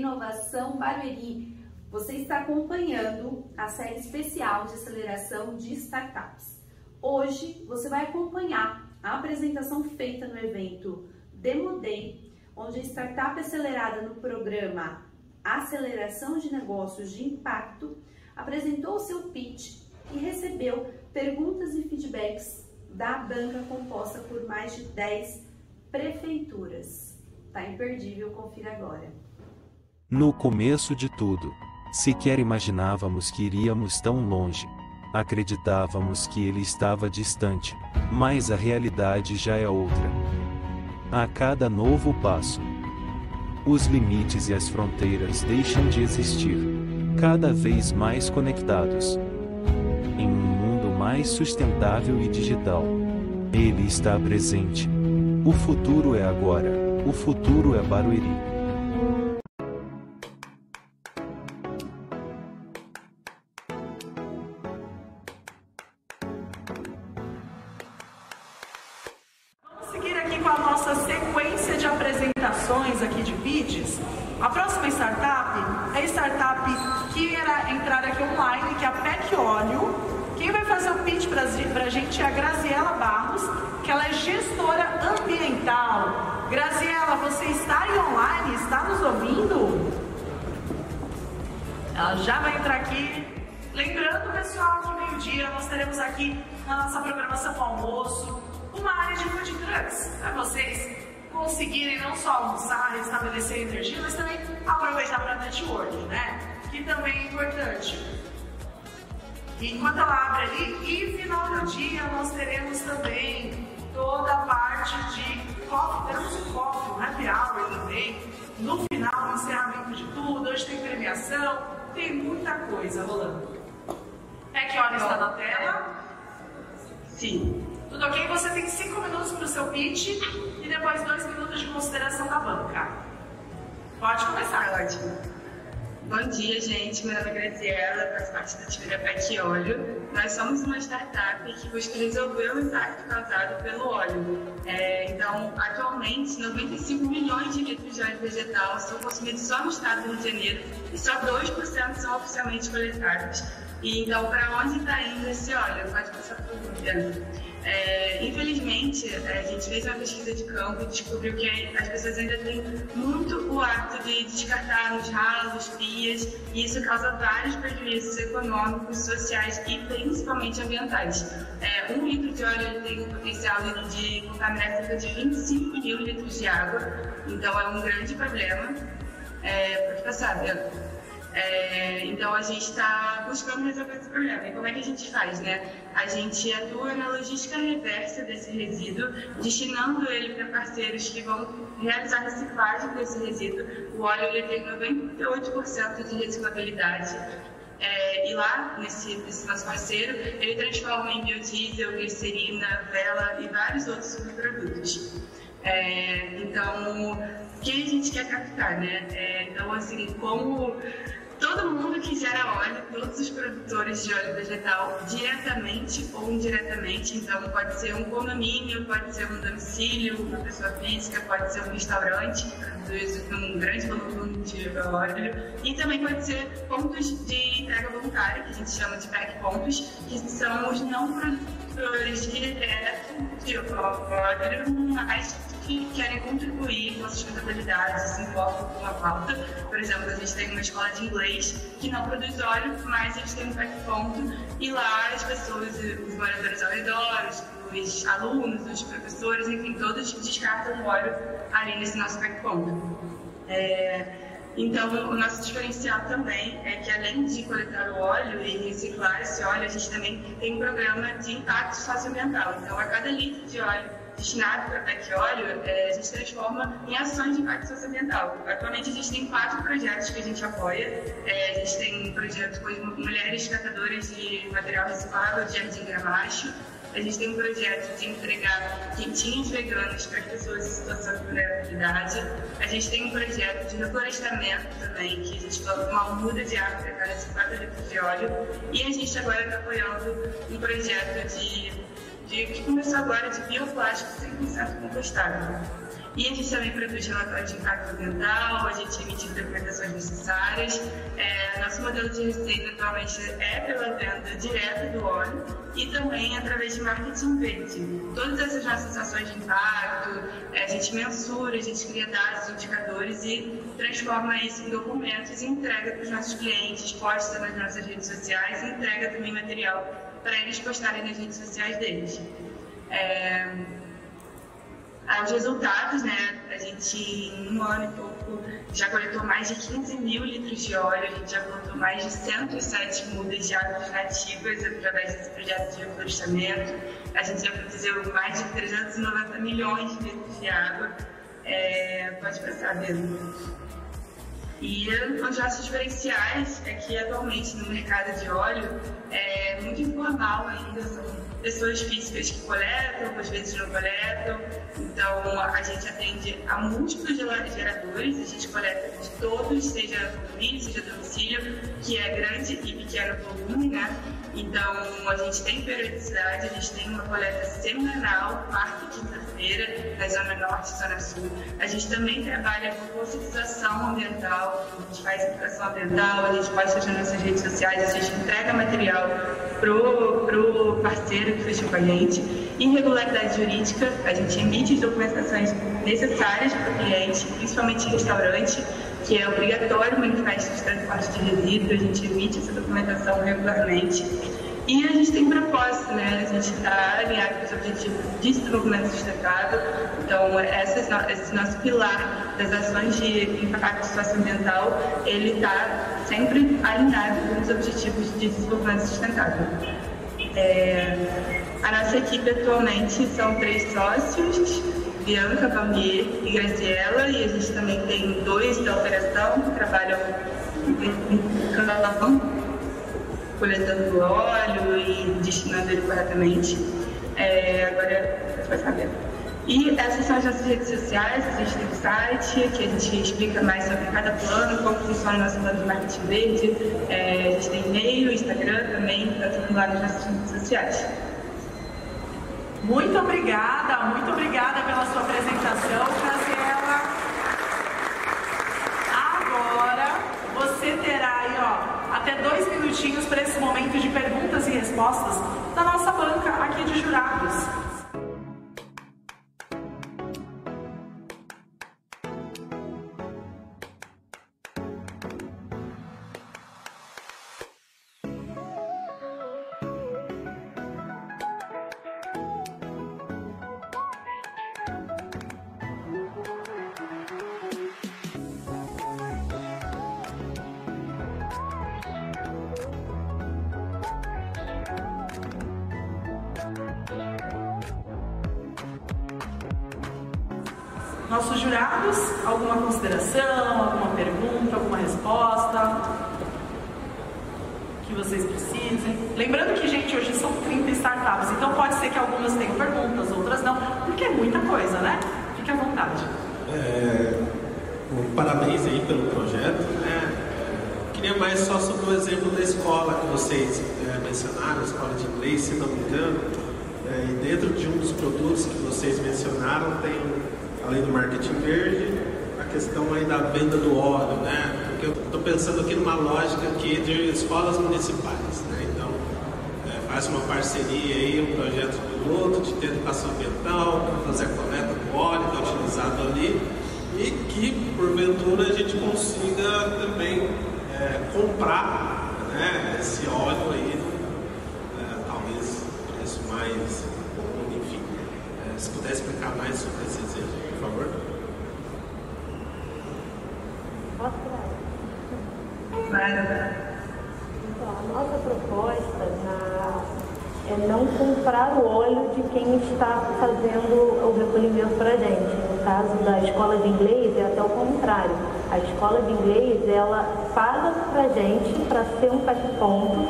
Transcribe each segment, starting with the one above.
Inovação Barueri. Você está acompanhando a série especial de aceleração de startups. Hoje você vai acompanhar a apresentação feita no evento Demo Day, onde a startup acelerada no programa Aceleração de Negócios de Impacto apresentou o seu pitch e recebeu perguntas e feedbacks da banca composta por mais de 10 prefeituras. Tá imperdível, confira agora. No começo de tudo, sequer imaginávamos que iríamos tão longe. Acreditávamos que ele estava distante, mas a realidade já é outra. A cada novo passo, os limites e as fronteiras deixam de existir, cada vez mais conectados. Em um mundo mais sustentável e digital, ele está presente. O futuro é agora, o futuro é Barueri. A nossa sequência de apresentações aqui de vídeos. A próxima startup é a startup que irá entrar aqui online, que é a PEC Óleo. Quem vai fazer o pitch para a gente é a Graziela Barros, que ela é gestora ambiental. Graziela, você está aí online? Está nos ouvindo? Ela já vai entrar aqui. Lembrando, pessoal, que meio-dia nós teremos aqui na nossa programação almoço uma área de food trucks, para vocês conseguirem não só almoçar, restabelecer energia, mas também aproveitar para network, né? Que também é importante. Enquanto ela abre ali, e final do dia nós teremos também toda a parte de coffee, teremos o coffee, happy hour também. No final, encerramento de tudo, hoje tem premiação, tem muita coisa rolando. É que hora está na tela? Sim. Tudo ok? Você tem cinco minutos para o seu pitch e depois dois minutos de consideração da banca. Pode começar. Ótimo. Bom dia, gente. Meu nome é Graziela, faço parte da time da PEC Óleo. Nós somos uma startup que busca resolver o impacto causado pelo óleo. É, então, atualmente, 95 milhões de litros de óleo vegetal são consumidos só no estado do Rio de Janeiro e só 2% são oficialmente coletados. E então, para onde está indo esse óleo? Pode passar por dentro. É, infelizmente, é, a gente fez uma pesquisa de campo e descobriu que as pessoas ainda têm muito o hábito de descartar nos ralos, pias, e isso causa vários prejuízos econômicos, sociais e principalmente ambientais. É, um litro de óleo tem um potencial de contaminar cerca de 25 mil litros de água, então é um grande problema. É, passar, Bianca. É, então a gente está buscando resolver esse problema. E como é que a gente faz, né? A gente atua na logística reversa desse resíduo, destinando ele para parceiros que vão realizar reciclagem desse resíduo. O óleo ele tem 98% de reciclabilidade. É, e lá, nesse, nesse, nosso parceiro, ele transforma em biodiesel, glicerina, vela e vários outros subprodutos. É, então, o que a gente quer captar, né? É, então, assim, como todo mundo que gera óleo, todos os produtores de óleo vegetal, diretamente ou indiretamente. Então, pode ser um condomínio, pode ser um domicílio, uma pessoa física, pode ser um restaurante que produz um grande volume de óleo. E também pode ser pontos de entrega voluntária, que a gente chama de pack pontos, que são os não produtores diretos de óleo, mas que querem contribuir com a sustentabilidade, se importam com a pauta. Por exemplo, a gente tem uma escola de inglês que não produz óleo, mas eles têm um pack ponto e lá as pessoas, os moradores ao redor, os, os alunos, os professores, enfim, todos descartam óleo ali nesse nosso pack ponto. É, então, o nosso diferencial também é que, além de coletar o óleo e reciclar esse óleo, a gente também tem um programa de impacto socioambiental. Então, a cada litro de óleo destinado para PEC Óleo, é, a gente transforma em ações de impacto socioambiental. Atualmente a gente tem quatro projetos que a gente apoia. É, a gente tem um projeto com mulheres catadoras de material reciclável de Jardim Gramacho. A gente tem um projeto de entregar quentinhos veganos para as pessoas em situação de vulnerabilidade. A gente tem um projeto de reflorestamento também, que a gente coloca uma muda de árvore para cada 50 litros de óleo. E a gente agora está apoiando um projeto de de, que começou agora de bioplástico 100% compostável. E a gente também produz relatórios de impacto ambiental, a gente emite documentações áreas. É, nosso modelo de receita atualmente é pela venda direta do óleo e também através de marketing verde. Todas essas nossas ações de impacto, é, a gente mensura, a gente cria dados, indicadores e transforma isso em documentos e entrega para os nossos clientes, posta nas nossas redes sociais e entrega também material para eles postarem nas redes sociais deles. É, os resultados, né? A gente, em um ano e pouco, já coletou mais de 15 mil litros de óleo, a gente já plantou mais de 107 mudas de árvores nativas através desse projeto de reflorestamento. A gente já produziu mais de 390 milhões de litros de água. É, pode passar, mesmo. E os nossos diferenciais é que atualmente no mercado de óleo é muito informal ainda, são pessoas físicas que coletam, às vezes não coletam. Então a gente atende a múltiplos geradores, a gente coleta de todos, seja condomínio, seja domicílio, que é grande e pequeno volume, né? Então a gente tem periodicidade, a gente tem uma coleta semanal, quarta e quinta-feira, na Zona Norte e Zona Sul. A gente também trabalha com conscientização ambiental, a gente faz educação ambiental, a gente posta nas nossas redes sociais, a gente entrega material pro, pro parceiro que fechou com a gente. Irregularidade jurídica, a gente emite as documentações necessárias para o cliente, principalmente em restaurante, que é obrigatório o manifesto de transporte de resíduos, a gente emite essa documentação regularmente. E a gente tem propósito, né? A gente está alinhado com os objetivos de desenvolvimento sustentável. Então, esse nosso pilar das ações de impacto socioambiental, ele está sempre alinhado com os objetivos de desenvolvimento sustentável. É, a nossa equipe atualmente são três sócios, Bianca, Valmier e Graziella, e a gente também tem dois da operação que trabalham em campo, coletando óleo e destinando ele corretamente. É, agora, você vai saber. E essas são as nossas redes sociais, tem o site, que a gente explica mais sobre cada plano, como funciona o nosso plano de marketing verde. É, a gente tem e-mail, Instagram também, está tudo lá nas nossas redes sociais. Muito obrigada, muito obrigada pela sua apresentação, Graziela. Agora você terá aí, ó, até dois minutinhos para esse momento de perguntas e respostas da nossa banca aqui de jurados. Nossos jurados, alguma consideração, alguma pergunta, alguma resposta que vocês precisem? Lembrando que, gente, hoje são 30 startups, então pode ser que algumas tenham perguntas, outras não, porque é muita coisa, né? Fique à vontade. É, parabéns aí pelo projeto. Né? Queria mais só sobre o exemplo da escola que vocês é, mencionaram, a escola de inglês, se não me engano. É, e dentro de um dos produtos que vocês mencionaram tem além do marketing verde, a questão aí da venda do óleo, né? Porque eu estou pensando aqui numa lógica aqui de escolas municipais, né? Então, é, faz uma parceria aí, um projeto piloto de educação ambiental, fazer a coleta do óleo que é utilizado ali e que, porventura, a gente consiga também é, comprar né, esse óleo aí, é, talvez preço mais, se puder explicar mais sobre esse exemplo por favor. Posso Vai, Então, a nossa proposta na, é não comprar o óleo de quem está fazendo o recolhimento para a gente. No caso da escola de inglês, é até o contrário. A escola de inglês, ela paga para a gente para ser um ponto,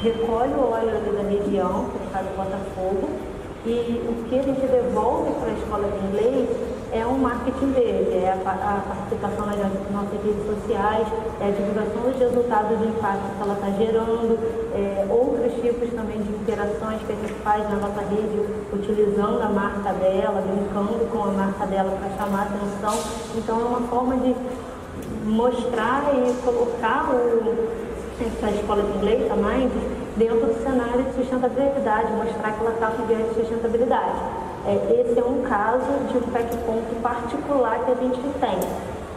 recolhe o óleo ali da região, que no caso Botafogo, e o que a gente devolve para a escola de inglês é um marketing dele, é a, a participação nas nossas redes sociais, é a divulgação dos resultados do impacto que ela está gerando, é, outros tipos também de interações que a gente faz na nossa rede, utilizando a marca dela, brincando com a marca dela para chamar atenção. Então é uma forma de mostrar e colocar o, essa escola de inglês, a dentro do cenário de sustentabilidade, mostrar que ela está com viés de sustentabilidade. É, esse é um caso de um pack ponto particular que a gente tem.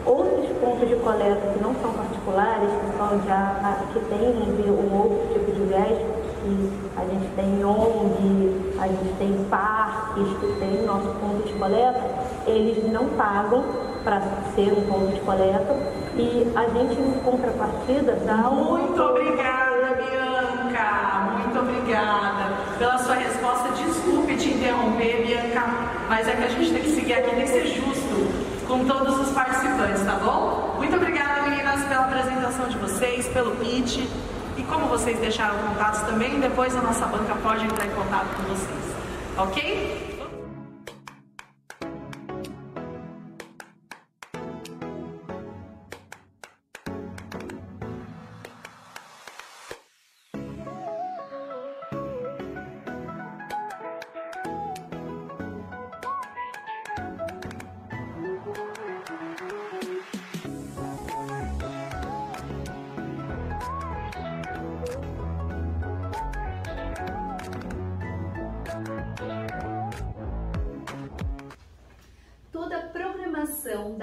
Outros pontos de coleta que não são particulares, que, são já, que têm um outro tipo de viés, que a gente tem ONG, a gente tem parques que tem nosso ponto de coleta, eles não pagam para ser um ponto de coleta e a gente em contrapartida dá um... Muito obrigada, Bianca! Muito obrigada pela sua resposta. Desculpe te interromper, Bianca, mas é que a gente tem que seguir aqui, tem que ser justo com todos os participantes, tá bom? Muito obrigada, meninas, pela apresentação de vocês, pelo pitch. E como vocês deixaram contatos também, depois a nossa banca pode entrar em contato com vocês. Ok?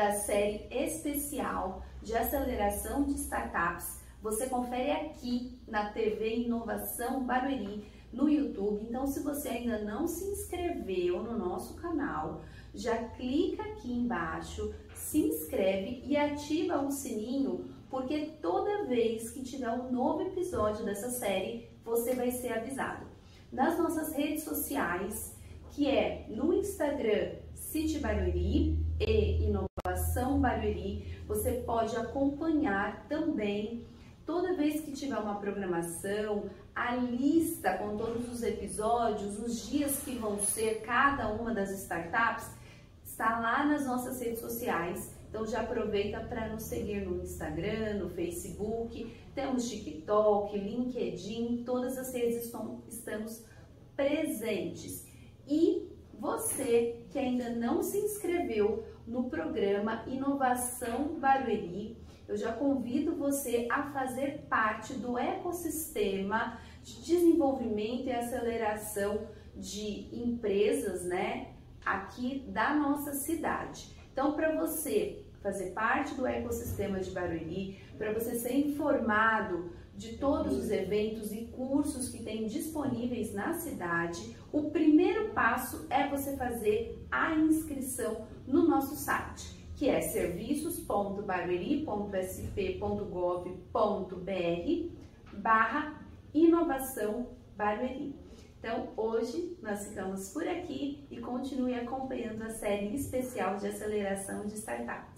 Da série especial de aceleração de startups você confere aqui na TV Inovação Barueri no YouTube. Então, se você ainda não se inscreveu no nosso canal, já clica aqui embaixo, se inscreve e ativa o sininho, porque toda vez que tiver um novo episódio dessa série, você vai ser avisado. Nas nossas redes sociais, que é no Instagram City Barueri e Inovação Barueri. Você pode acompanhar também toda vez que tiver uma programação, a lista com todos os episódios, os dias que vão ser cada uma das startups, está lá nas nossas redes sociais. Então já aproveita para nos seguir no Instagram, no Facebook, temos TikTok, LinkedIn, todas as redes estão, estamos presentes. E você que ainda não se inscreveu no programa Inovação Barueri, eu já convido você a fazer parte do ecossistema de desenvolvimento e aceleração de empresas, né, aqui da nossa cidade. Então, para você fazer parte do ecossistema de Barueri, para você ser informado de todos os eventos e cursos que tem disponíveis na cidade, o primeiro passo é você fazer a inscrição no nosso site, que é serviços.barueri.sp.gov.br barra inovação Barueri. Então, hoje nós ficamos por aqui e continue acompanhando a série especial de aceleração de startups.